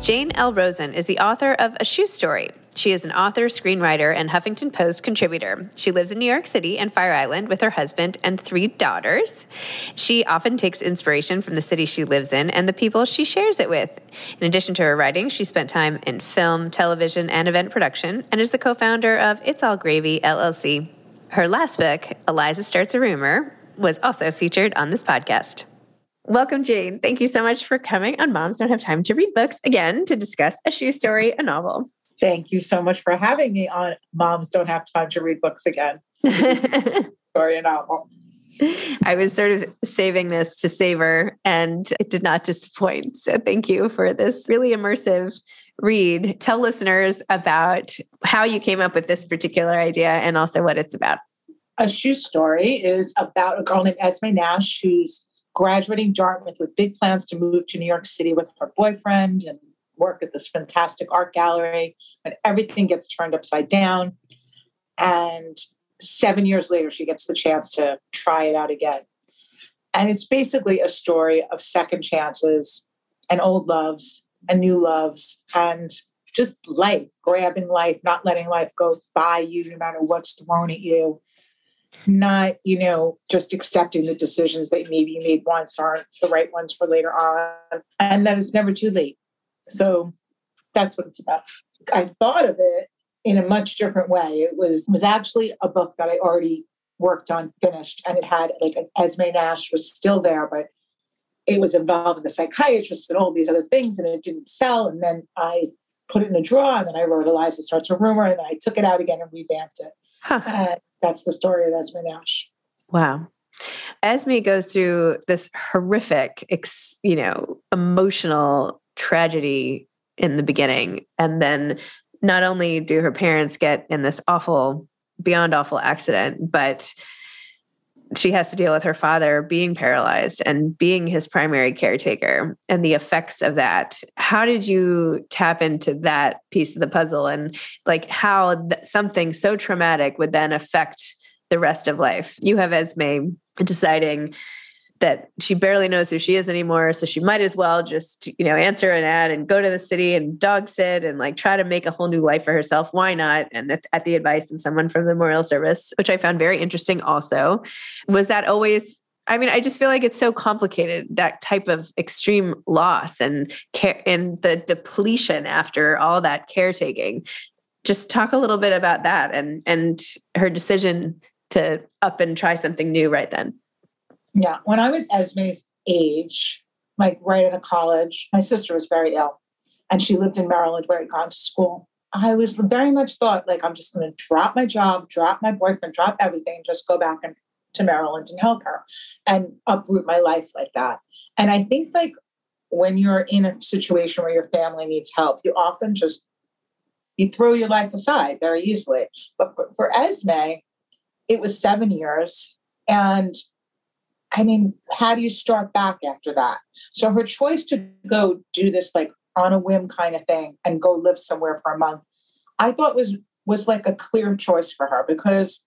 Jane L. Rosen is the author of A Shoe Story. She is an author, screenwriter, and Huffington Post contributor. She lives in New York City and Fire Island with her husband and three daughters. She often takes inspiration from the city she lives in and the people she shares it with. In addition to her writing, she spent time in film, television, and event production and is the co founder of It's All Gravy, LLC. Her last book, Eliza Starts a Rumor, was also featured on this podcast. Welcome, Jane. Thank you so much for coming on Moms Don't Have Time to Read Books again to discuss A Shoe Story, a novel. Thank you so much for having me on Moms Don't Have Time to Read Books Again. Story and novel. I was sort of saving this to savor and it did not disappoint. So thank you for this really immersive read. Tell listeners about how you came up with this particular idea and also what it's about. A Shoe Story is about a girl named Esme Nash who's graduating Dartmouth with big plans to move to New York City with her boyfriend and work at this fantastic art gallery. And everything gets turned upside down. And seven years later, she gets the chance to try it out again. And it's basically a story of second chances and old loves and new loves and just life, grabbing life, not letting life go by you no matter what's thrown at you not you know just accepting the decisions that maybe you made once aren't the right ones for later on. And that it's never too late. So that's what it's about. I thought of it in a much different way. It was was actually a book that i already worked on finished and it had like an esme nash was still there but it was involved involving a psychiatrist and all these other things and it didn't sell. And then i put it in a drawer and then i wrote eliza starts a rumor and then i took it out again and revamped it. Huh. uh, that's the story of Esme Nash. Wow. Esme goes through this horrific, ex, you know, emotional tragedy in the beginning. And then not only do her parents get in this awful, beyond awful accident, but she has to deal with her father being paralyzed and being his primary caretaker and the effects of that. How did you tap into that piece of the puzzle and like how th- something so traumatic would then affect the rest of life? You have Esme deciding that she barely knows who she is anymore. So she might as well just, you know, answer an ad and go to the city and dog sit and like try to make a whole new life for herself. Why not? And at the advice of someone from the Memorial Service, which I found very interesting also. Was that always I mean, I just feel like it's so complicated that type of extreme loss and care and the depletion after all that caretaking. Just talk a little bit about that and and her decision to up and try something new right then. Yeah. When I was Esme's age, like right out of college, my sister was very ill and she lived in Maryland where I'd gone to school. I was very much thought like I'm just going to drop my job, drop my boyfriend, drop everything, just go back and, to Maryland and help her and uproot my life like that. And I think like when you're in a situation where your family needs help, you often just you throw your life aside very easily. But for, for Esme, it was seven years, and I mean, how do you start back after that? So her choice to go do this like on a whim kind of thing and go live somewhere for a month, I thought was was like a clear choice for her because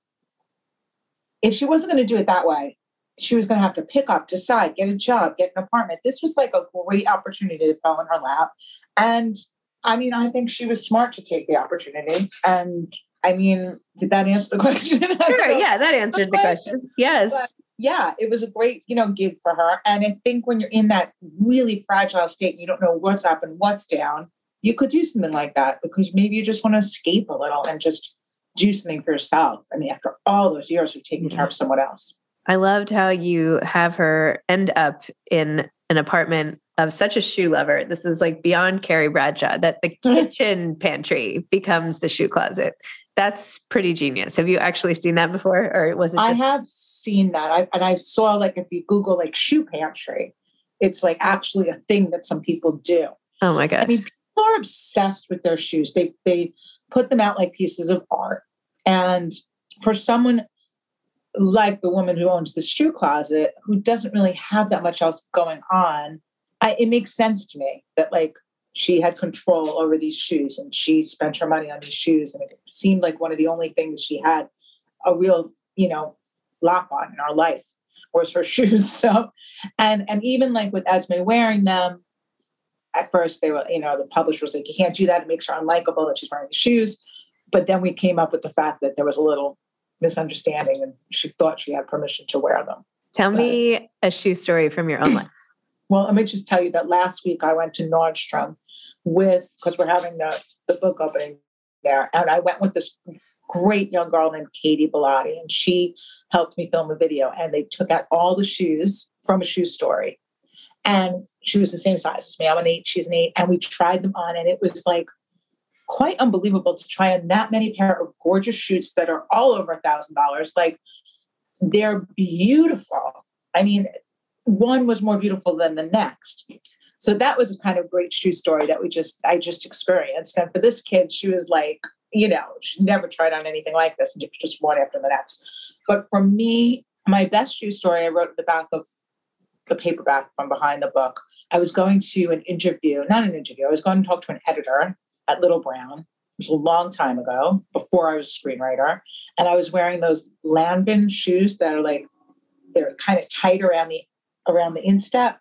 if she wasn't going to do it that way, she was going to have to pick up, decide, get a job, get an apartment. This was like a great opportunity that fell in her lap. And I mean, I think she was smart to take the opportunity. And I mean, did that answer the question? Sure. yeah, that answered the question. Yes. But yeah, it was a great, you know, gig for her. And I think when you're in that really fragile state and you don't know what's up and what's down, you could do something like that because maybe you just want to escape a little and just do something for yourself. I mean, after all those years of taking care of mm-hmm. someone else. I loved how you have her end up in an apartment of such a shoe lover. This is like beyond Carrie Bradshaw, that the kitchen pantry becomes the shoe closet. That's pretty genius. Have you actually seen that before, or was it? Just- I have seen that, I, and I saw like if you Google like shoe pantry, it's like actually a thing that some people do. Oh my gosh! I mean, people are obsessed with their shoes. They they put them out like pieces of art, and for someone like the woman who owns the shoe closet who doesn't really have that much else going on, I, it makes sense to me that like she had control over these shoes and she spent her money on these shoes. And it seemed like one of the only things she had a real you know lock on in our life was her shoes. So and and even like with esme wearing them at first they were you know the publisher was like you can't do that. It makes her unlikable that she's wearing the shoes. But then we came up with the fact that there was a little misunderstanding and she thought she had permission to wear them. Tell me a shoe story from your own life well, let me just tell you that last week I went to Nordstrom with because we're having the, the book opening there, and I went with this great young girl named Katie Bellotti, and she helped me film a video. And they took out all the shoes from a shoe story, and she was the same size as me. I'm an eight, she's an eight, and we tried them on, and it was like quite unbelievable to try on that many pair of gorgeous shoes that are all over a thousand dollars. Like they're beautiful. I mean, one was more beautiful than the next. So that was a kind of great shoe story that we just I just experienced. And for this kid, she was like, you know, she never tried on anything like this, and just one after the next. But for me, my best shoe story I wrote at the back of the paperback from behind the book. I was going to an interview, not an interview. I was going to talk to an editor at Little Brown. It was a long time ago, before I was a screenwriter, and I was wearing those Lanvin shoes that are like they're kind of tight around the around the instep.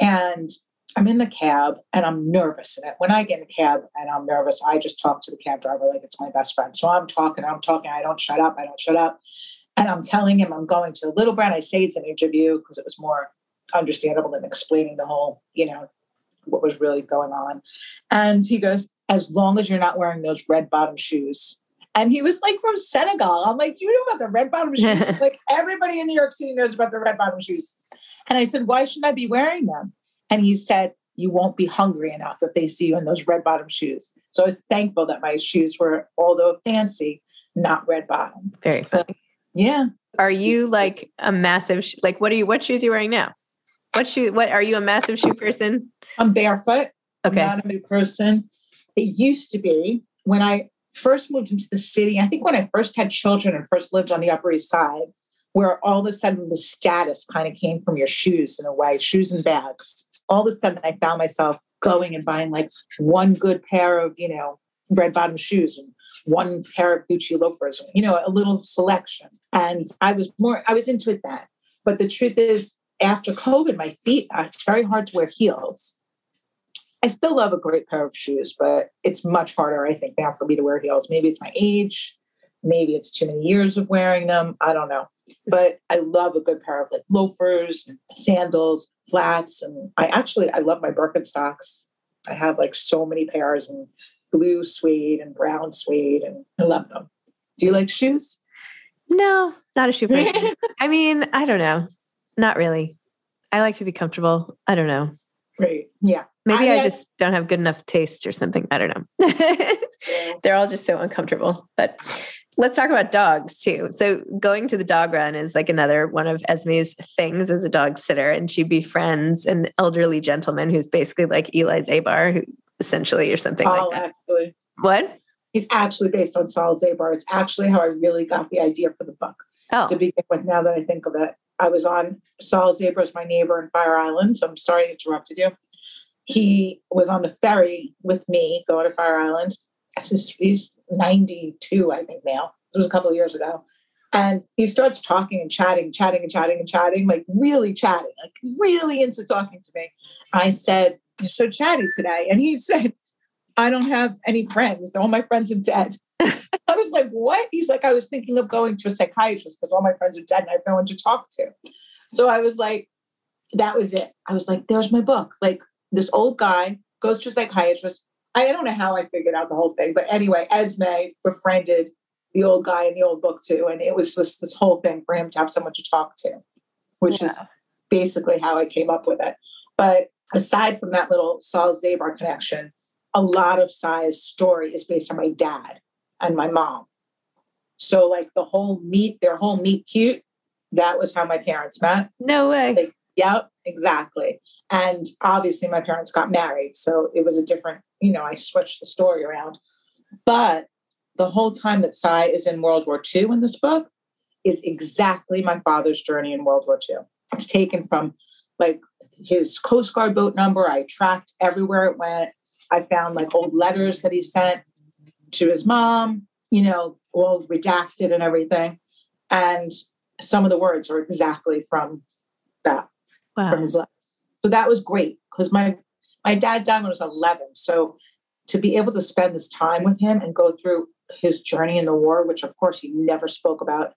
And I'm in the cab and I'm nervous. And when I get in a cab and I'm nervous, I just talk to the cab driver like it's my best friend. So I'm talking, I'm talking, I don't shut up, I don't shut up. And I'm telling him I'm going to Little Brown. I say it's an interview because it was more understandable than explaining the whole, you know, what was really going on. And he goes, as long as you're not wearing those red bottom shoes, and he was like from Senegal. I'm like, you know about the red bottom shoes? like everybody in New York City knows about the red bottom shoes. And I said, why shouldn't I be wearing them? And he said, you won't be hungry enough if they see you in those red bottom shoes. So I was thankful that my shoes were, although fancy, not red bottom. Very funny. So, yeah. Are you like a massive, sh- like, what are you, what shoes are you wearing now? What shoe, what are you a massive shoe person? I'm barefoot. Okay. I'm not a big person. It used to be when I first moved into the city, I think when I first had children and first lived on the Upper East Side, where all of a sudden the status kind of came from your shoes in a way, shoes and bags. All of a sudden I found myself going and buying like one good pair of, you know, red bottom shoes and one pair of Gucci loafers, you know, a little selection. And I was more, I was into it then. But the truth is, after COVID, my feet, uh, it's very hard to wear heels. I still love a great pair of shoes, but it's much harder, I think, now for me to wear heels. Maybe it's my age, maybe it's too many years of wearing them. I don't know. But I love a good pair of like loafers, sandals, flats. And I actually, I love my Birkenstocks. I have like so many pairs and blue suede and brown suede, and I love them. Do you like shoes? No, not a shoe person. I mean, I don't know. Not really. I like to be comfortable. I don't know. Right. Yeah. Maybe I, I just don't have good enough taste or something. I don't know. They're all just so uncomfortable. But let's talk about dogs too. So going to the dog run is like another one of Esme's things as a dog sitter. And she befriends an elderly gentleman who's basically like Eli Zabar, who essentially or something Saul, like that. Actually. What? He's actually based on Saul Zabar. It's actually how I really got the idea for the book. Oh. To begin with, now that I think of it. I was on Saul Zabar's my neighbor in Fire Island. So I'm sorry I interrupted you. He was on the ferry with me going to Fire Island. He's 92, I think now. It was a couple of years ago. And he starts talking and chatting, chatting and chatting and chatting, like really chatting, like really into talking to me. I said, You're so chatty today. And he said, I don't have any friends. All my friends are dead. I was like, What? He's like, I was thinking of going to a psychiatrist because all my friends are dead and I have no one to talk to. So I was like, That was it. I was like, There's my book. Like, this old guy goes to a psychiatrist. I don't know how I figured out the whole thing, but anyway, Esme befriended the old guy in the old book too. And it was just this whole thing for him to have someone to talk to, which yeah. is basically how I came up with it. But aside from that little Saul Zabar connection, a lot of Sai's story is based on my dad and my mom. So like the whole meet, their whole meet cute, that was how my parents met. No way. Like, yep, exactly. And obviously my parents got married. So it was a different, you know, I switched the story around. But the whole time that Sai is in World War II in this book is exactly my father's journey in World War II. It's taken from like his Coast Guard boat number. I tracked everywhere it went. I found like old letters that he sent to his mom, you know, all redacted and everything. And some of the words are exactly from that, wow. from his life. So that was great because my my dad died when I was 11. So to be able to spend this time with him and go through his journey in the war, which of course he never spoke about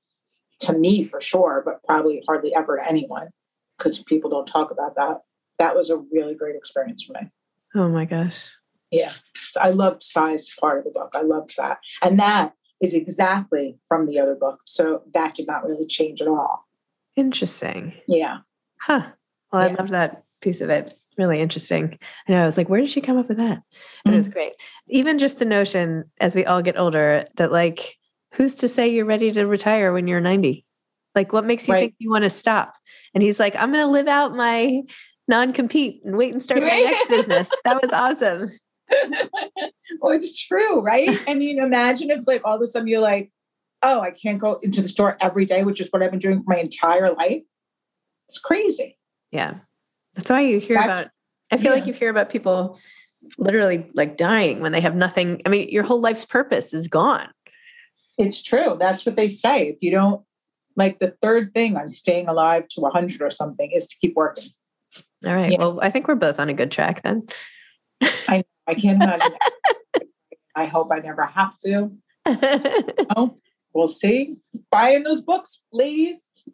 to me for sure, but probably hardly ever to anyone because people don't talk about that. That was a really great experience for me. Oh my gosh. Yeah. So I loved Sai's part of the book. I loved that. And that is exactly from the other book. So that did not really change at all. Interesting. Yeah. Huh. Well, yeah. I love that piece of it really interesting. I know I was like, where did she come up with that? But mm-hmm. it's great. Even just the notion as we all get older that like, who's to say you're ready to retire when you're 90? Like, what makes you right. think you want to stop? And he's like, I'm going to live out my non compete and wait and start my next business. That was awesome. well, it's true, right? I mean, imagine if like all of a sudden you're like, oh, I can't go into the store every day, which is what I've been doing for my entire life. It's crazy. Yeah. That's why you hear That's, about, I feel yeah. like you hear about people literally like dying when they have nothing. I mean, your whole life's purpose is gone. It's true. That's what they say. If you don't, like the third thing on staying alive to 100 or something is to keep working. All right. Yeah. Well, I think we're both on a good track then. I, I can't. I hope I never have to. oh, we'll see. Buying those books, ladies.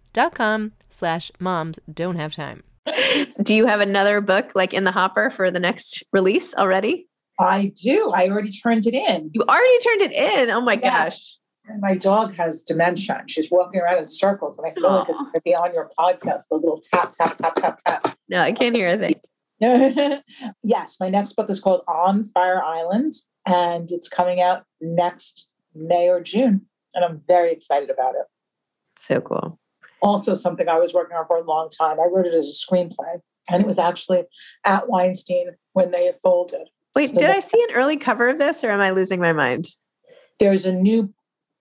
com slash moms don't have time. Do you have another book like in the hopper for the next release already? I do. I already turned it in. You already turned it in. Oh my Yeah. gosh. And my dog has dementia. and She's walking around in circles, and I feel like it's going to be on your podcast. The little tap, tap, tap, tap, tap. No, I can't hear a thing. yes, my next book is called On Fire Island, and it's coming out next May or June, and I'm very excited about it. So cool. Also, something I was working on for a long time. I wrote it as a screenplay, and it was actually at Weinstein when they had folded. Wait, So did I see an early cover of this or am I losing my mind? There's a new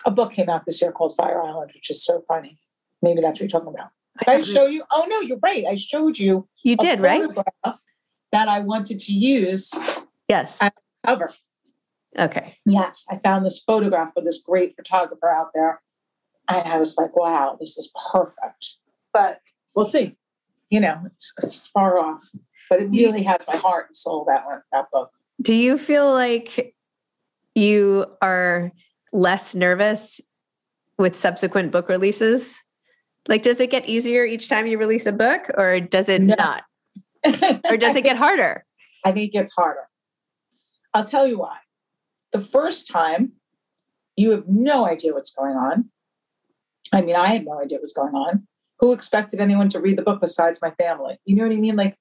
a book came out this year called Fire Island, which is so funny. Maybe that's what you're talking about. Did I show you? Oh no, you're right. I showed you. You a did, right? That I wanted to use Yes. cover. Okay. Yes, I found this photograph of this great photographer out there. And I was like, wow, this is perfect. But we'll see. You know, it's, it's far off. But it really has my heart and soul, that one, that book. Do you feel like you are less nervous with subsequent book releases? Like, does it get easier each time you release a book or does it No. not? Or does it get harder? I think it gets harder. I'll tell you why. The first time, you have no idea what's going on. I mean, I had no idea what was going on. Who expected anyone to read the book besides my family? You know what I mean? Like,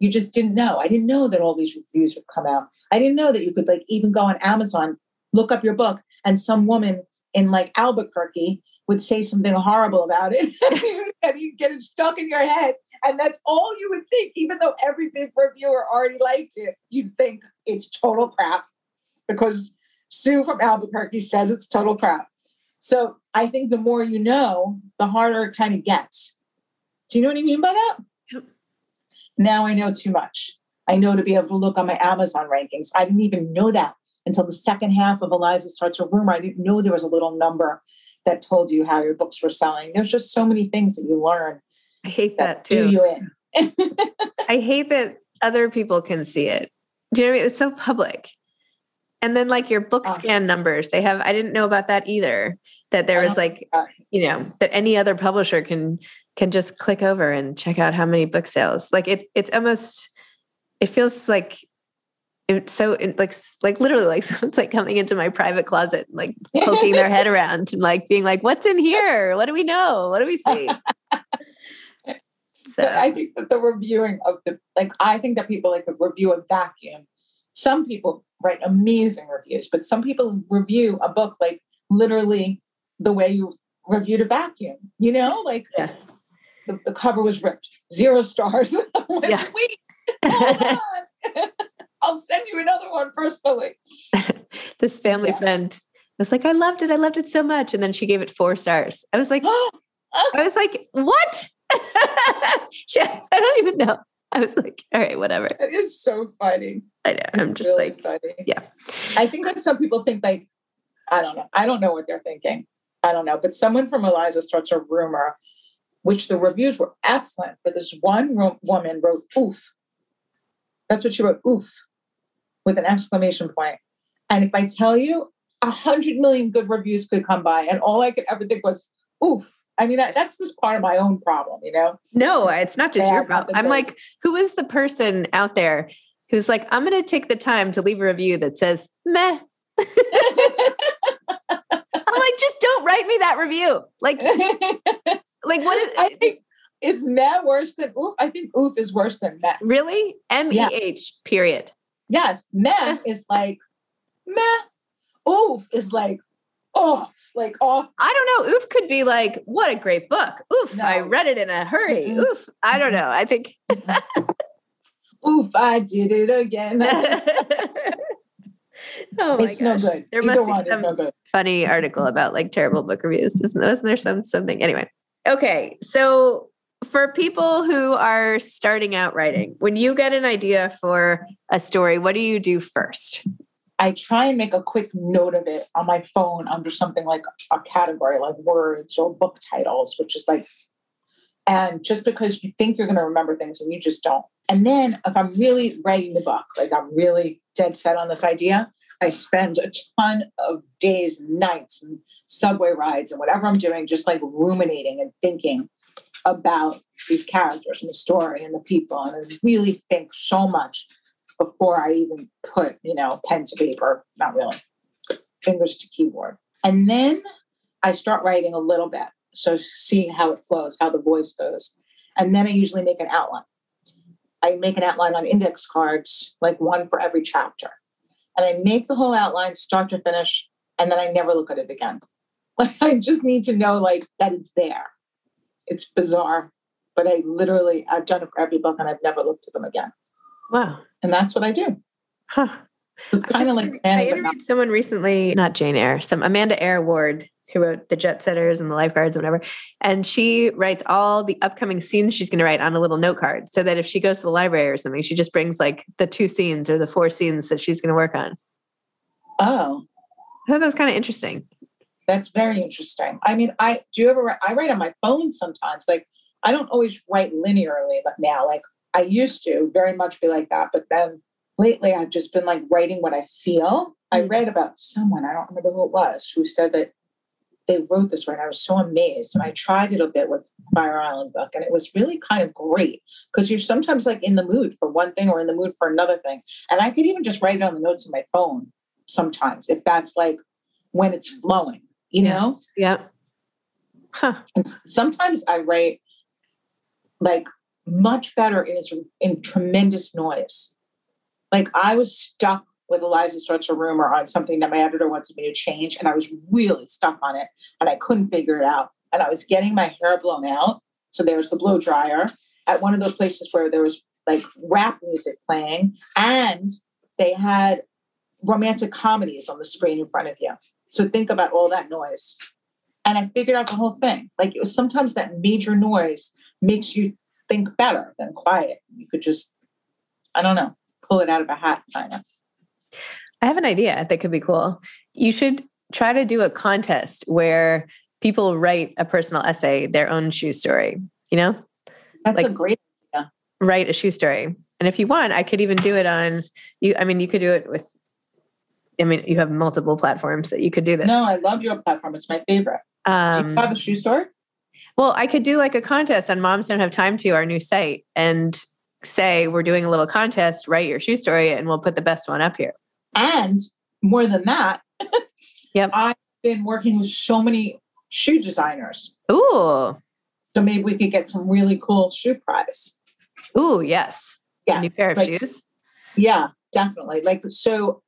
you just didn't know. I didn't know that all these reviews would come out. I didn't know that you could, like, even go on Amazon, look up your book, and some woman in, like, Albuquerque would say something horrible about it. and you get it stuck in your head. And that's all you would think, even though every big reviewer already liked it, you'd think it's total crap because Sue from Albuquerque says it's total crap. So I think the more you know, the harder it kind of gets. Do you know what I mean by that? Yep. Now I know too much. I know to be able to look on my Amazon rankings. I didn't even know that until the second half of Eliza Starts a Rumor. I didn't know there was a little number that told you how your books were selling. There's just so many things that you learn I hate that that do too. you in. I hate that other people can see it. Do you know what I mean? It's so public. And then like your book Oh. scan numbers, they have I didn't know about that either. That there was like, you know, that any other publisher can can just click over and check out how many book sales. Like it it's almost it feels like it's so it, like like literally like someone's like coming into my private closet like poking their head around and like being like what's in here what do we know what do we see so I think that the reviewing of the like I think that people like to review a vacuum. Some people write amazing reviews, but some people review a book like literally the way you reviewed a vacuum. You know, like Yeah. the, the cover was ripped, zero stars. Like, Yeah. Wait, hold on. I'll send you another one personally. this family Yeah. friend was like, I loved it. I loved it so much. And then she gave it four stars. I was like, I was like, what? I don't even know. I was like, all right, whatever. It is so funny. I know. I'm just really like, funny. yeah. I think that some people think like, I don't know. I don't know what they're thinking. I don't know. But someone from Eliza starts a rumor, which the reviews were excellent. But this one ro- woman wrote oof. That's what she wrote, oof, with an exclamation point. And if I tell you, a hundred million good reviews could come by, and all I could ever think was, oof. I mean, that, that's just part of my own problem, you know? No, it's not just your problem. I'm like, who is the person out there who's like, I'm going to take the time to leave a review that says, meh. I'm like, just don't write me that review. Like, like what is I think is meh worse than oof? I think oof is worse than meh. really M E H period. Yes, meh is like meh. Oof is like off, like off. I don't know. Oof could be like, what a great book. Oof, I read it in a hurry. Mm-mm. Oof. I don't know. I think Oof, I did it again. oh my it's no good. There Either must be some no funny article about like terrible book reviews. Isn't wasn't there some something? Anyway. Okay. So for people who are starting out writing, when you get an idea for a story, what do you do first? I try and make a quick note of it on my phone under something like a category like words or book titles, which is like, and just because you think you're going to remember things and you just don't. And then if I'm really writing the book, like I'm really dead set on this idea, I spend a ton of days nights and subway rides and whatever I'm doing, just like ruminating and thinking about these characters and the story and the people. And I really think so much before I even put, you know, pen to paper, not really, fingers to keyboard. And then I start writing a little bit. So seeing how it flows, how the voice goes. And then I usually make an outline. I make an outline on index cards, like one for every chapter. And I make the whole outline start to finish, and then I never look at it again. I just need to know like that it's there. It's bizarre, but I literally I've done it for every book and I've never looked at them again. Wow. And that's what I do. Huh. It's kind of like I planning, interviewed someone recently, not Jane Eyre, some Amanda Eyre Ward, who wrote the Jet Setters and the Lifeguards and whatever. And she writes all the upcoming scenes she's going to write on a little note card, so that if she goes to the library or something, she just brings like the two scenes or the four scenes that she's going to work on. Oh, I thought that was kind of interesting. that's very interesting. I mean, I do you ever write, I write on my phone sometimes. Like I don't always write linearly but now. Like I used to very much be like that, but then lately I've just been like writing what I feel. I Mm. read about someone, I don't remember who it was, who said that they wrote this and I was so amazed. And I tried it a bit with Fire Island book, and it was really kind of great because you're sometimes like in the mood for one thing or in the mood for another thing. And I could even just write it on the notes of my phone sometimes if that's like when it's flowing, you know? Yeah. Huh. Sometimes I write like much better in its in tremendous noise. Like I was stuck with Eliza Starts a Rumor on something that my editor wanted me to change, and I was really stuck on it, and I couldn't figure it out. And I was getting my hair blown out. So there's the blow dryer at one of those places where there was like rap music playing, and they had romantic comedies on the screen in front of you. So think about all that noise. And I figured out the whole thing. Like it was sometimes that major noise makes you think better than quiet. You could just, I don't know, pull it out of a hat kind of. I have an idea that could be cool. You should try to do a contest where people write a personal essay, their own shoe story, you know? That's a Like- great Write a shoe story. And if you want, I could even do it on you. I mean, you could do it with, I mean, you have multiple platforms that you could do this. No, I love your platform. It's my favorite. Do Um, you have a shoe store? Well, I could do like a contest on Moms Don't Have Time to our new site and say, we're doing a little contest, write your shoe story, and we'll put the best one up here. And more than that, Yep. I've been working with so many shoe designers. Ooh, So maybe we could get some really cool shoe prize. ooh, yes. Yeah. New pair of like, shoes. Yeah, definitely. Like so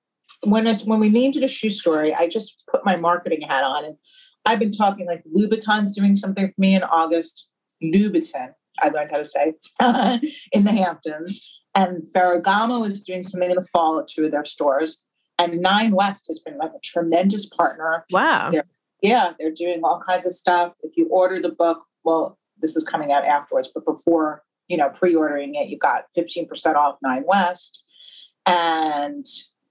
when it's when we named it a shoe story, I just put my marketing hat on and I've been talking like Louboutin's doing something for me in August. Louboutin, I learned how to say in the Hamptons. And Ferragamo is doing something in the fall at two of their stores. And Nine West has been like a tremendous partner. Wow. They're, yeah, they're doing all kinds of stuff. If you order the book, well, this is coming out afterwards, but before, you know, pre-ordering it, you got 15% off Nine West. And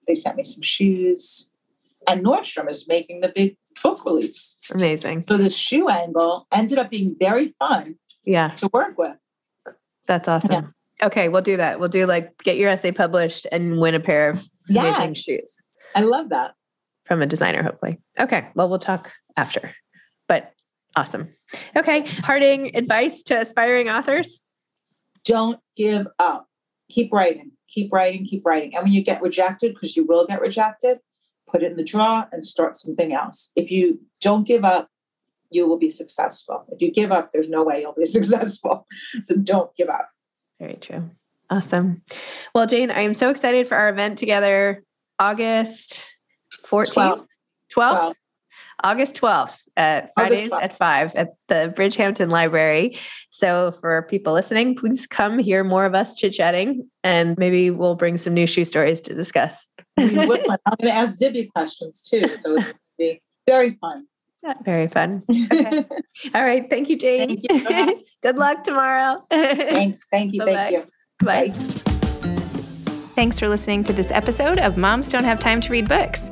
they sent me some shoes. And Nordstrom is making the big book release. Amazing. So the shoe angle ended up being very fun Yeah. to work with. That's awesome. Yeah. Okay, we'll do that. We'll do like get your essay published and win a pair of amazing shoes I love that. from a designer, hopefully. Okay, well, we'll talk after, but awesome. Okay, parting advice to aspiring authors? Don't give up. Keep writing, keep writing, keep writing. And when you get rejected, because you will get rejected, put it in the drawer and start something else. If you don't give up, you will be successful. If you give up, there's no way you'll be successful. So don't give up. Very true. Awesome. Well, Jane, I am so excited for our event together August 14th, 12th, 12th. August 12th at Fridays 12th. at 5 at the Bridgehampton Library. So, for people listening, please come hear more of us chit chatting and maybe we'll bring some new shoe stories to discuss. I'm going to ask Zibby questions too. So it's going to be very fun. Very fun. Okay. All right. Thank you, Jane. Thank you. Good luck tomorrow. Thanks. Thank you. Bye-bye. Thank you. Bye. Thanks for listening to this episode of Moms Don't Have Time to Read Books.